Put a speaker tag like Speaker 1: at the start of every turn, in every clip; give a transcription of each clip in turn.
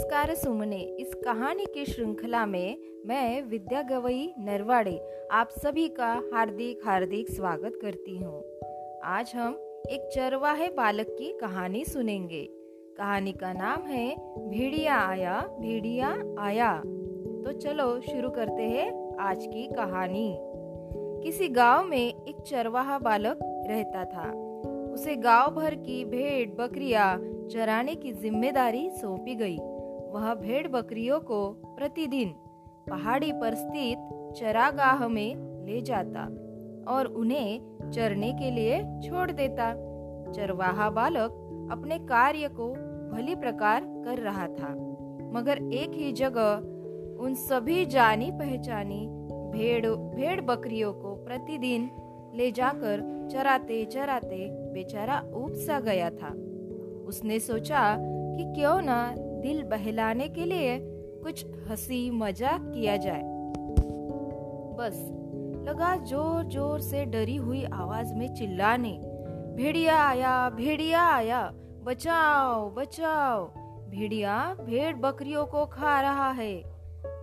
Speaker 1: नमस्कार सुमने। इस कहानी की श्रृंखला में मैं विद्या गवई नरवाड़े, आप सभी का हार्दिक हार्दिक स्वागत करती हूँ। आज हम एक चरवाहे बालक की कहानी सुनेंगे। कहानी का नाम है, भेड़िया आया भेड़िया आया। तो चलो शुरू करते हैं आज की कहानी। किसी गाँव में एक चरवाहा बालक रहता था। उसे गाँव भर की भेड़, बकरियाँ चराने की ज़िम्मेदारी सौंपी गई। वह भेड़ बकरियों को प्रतिदिन पहाड़ी पर स्थित चरागाह में ले जाता और उन्हें चरने के लिए छोड़ देता। चरवाहा बालक अपने कार्य को भली प्रकार कर रहा था, मगर एक ही जगह उन सभी जानी पहचानी भेड़ भेड़ बकरियों को प्रतिदिन ले जाकर चराते चराते बेचारा उब सा गया था। उसने सोचा कि क्यों ना दिल बहलाने के लिए कुछ हँसी मज़ाक किया जाए। बस, लगा ज़ोर ज़ोर से डरी हुई आवाज़ में चिल्लाने, भेड़िया आया भेड़िया आया, बचाओ बचाओ, भेड़िया भेड़ बकरियों को खा रहा है।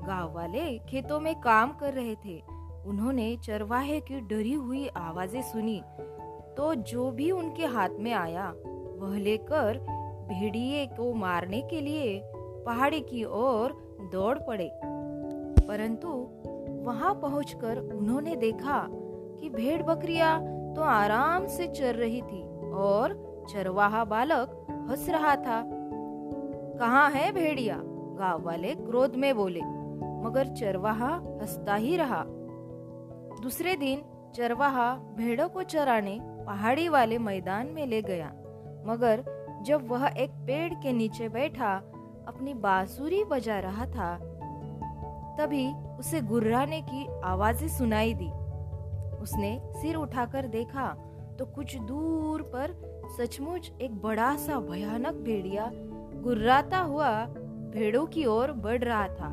Speaker 1: गाँव वाले खेतों में काम कर रहे थे, उन्होंने चरवाहे की डरी हुई आवाज़ें सुनी तो जो भी उनके हाथ में आया, वह लेकर भेड़िए को मारने के लिए पहाड़ी की ओर दौड़ पड़े। परंतु वहाँ पहुंचकर उन्होंने देखा कि भेड़ बकरियाँ तो आराम से चर रही थी और चरवाहा बालक हंस रहा था। कहाँ है भेड़िया? गाँव वाले क्रोध में बोले। मगर चरवाहा हंसता ही रहा। दूसरे दिन चरवाहा भेड़ों को चराने पहाड़ी वाले मैदान में ले गया। मगर जब वह एक पेड़ के नीचे बैठा, अपनी बांसुरी बजा रहा था, तभी उसे गुर्राने की आवाज़ें सुनाई दी। उसने सिर उठाकर देखा तो कुछ दूर पर सचमुच एक बड़ा सा भयानक भेड़िया गुर्राता हुआ भेड़ों की ओर बढ़ रहा था।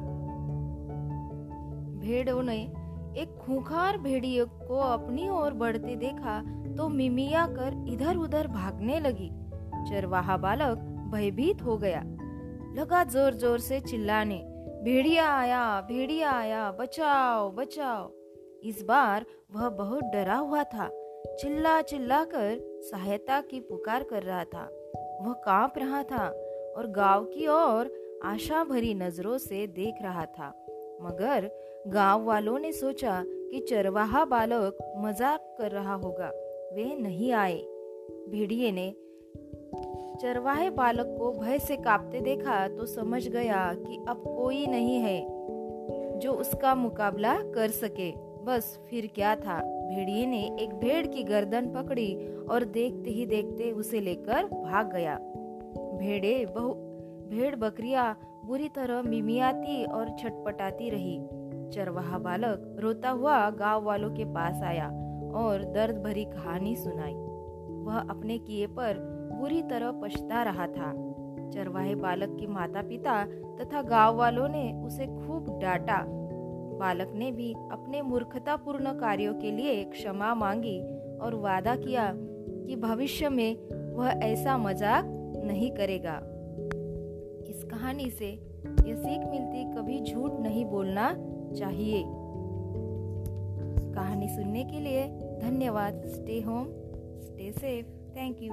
Speaker 1: भेड़ों ने एक खूंखार भेड़िए को अपनी ओर बढ़ते देखा तो मिमिया कर इधर उधर भागने लगी। चरवाहा बालक भयभीत हो गया. लगा ज़ोर ज़ोर से चिल्लाने, भेड़िया आया भेड़िया आया, बचाओ बचाओ. इस बार वह बहुत डरा हुआ था, चिल्ला चिल्ला कर सहायता की पुकार कर रहा था। वह काँप रहा था और गाँव की ओर आशा भरी नज़रों से देख रहा था। मगर गाँव वालों ने सोचा कि चरवाहा बालक मज़ाक कर रहा होगा। वे नहीं आए। भेड़िए ने चरवाहे बालक को भय से कांपते देखा तो समझ गया कि अब कोई नहीं है जो उसका मुकाबला कर सके। बस फिर क्या था? भेड़िए ने एक भेड़ की गर्दन पकड़ी और देखते ही देखते उसे लेकर भाग गया। भेड़े, बहु, भेड़ बकरिया बुरी तरह मिमियाती और छटपटाती रही। चरवाहा बालक रोता हुआ गाँव वालों के पास आया और दर्द भरी कहानी सुनाई। वह अपने किए पर बुरी तरह पछता रहा था। चरवाहे बालक के माता पिता तथा गाँव वालों ने उसे खूब डांटा। बालक ने भी अपने मूर्खतापूर्ण कार्यों के लिए क्षमा मांगी और वादा किया कि भविष्य में वह ऐसा मज़ाक नहीं करेगा। इस कहानी से यह सीख मिलती कभी झूठ नहीं बोलना चाहिए। कहानी सुनने के लिए धन्यवाद। Stay home stay safe thank you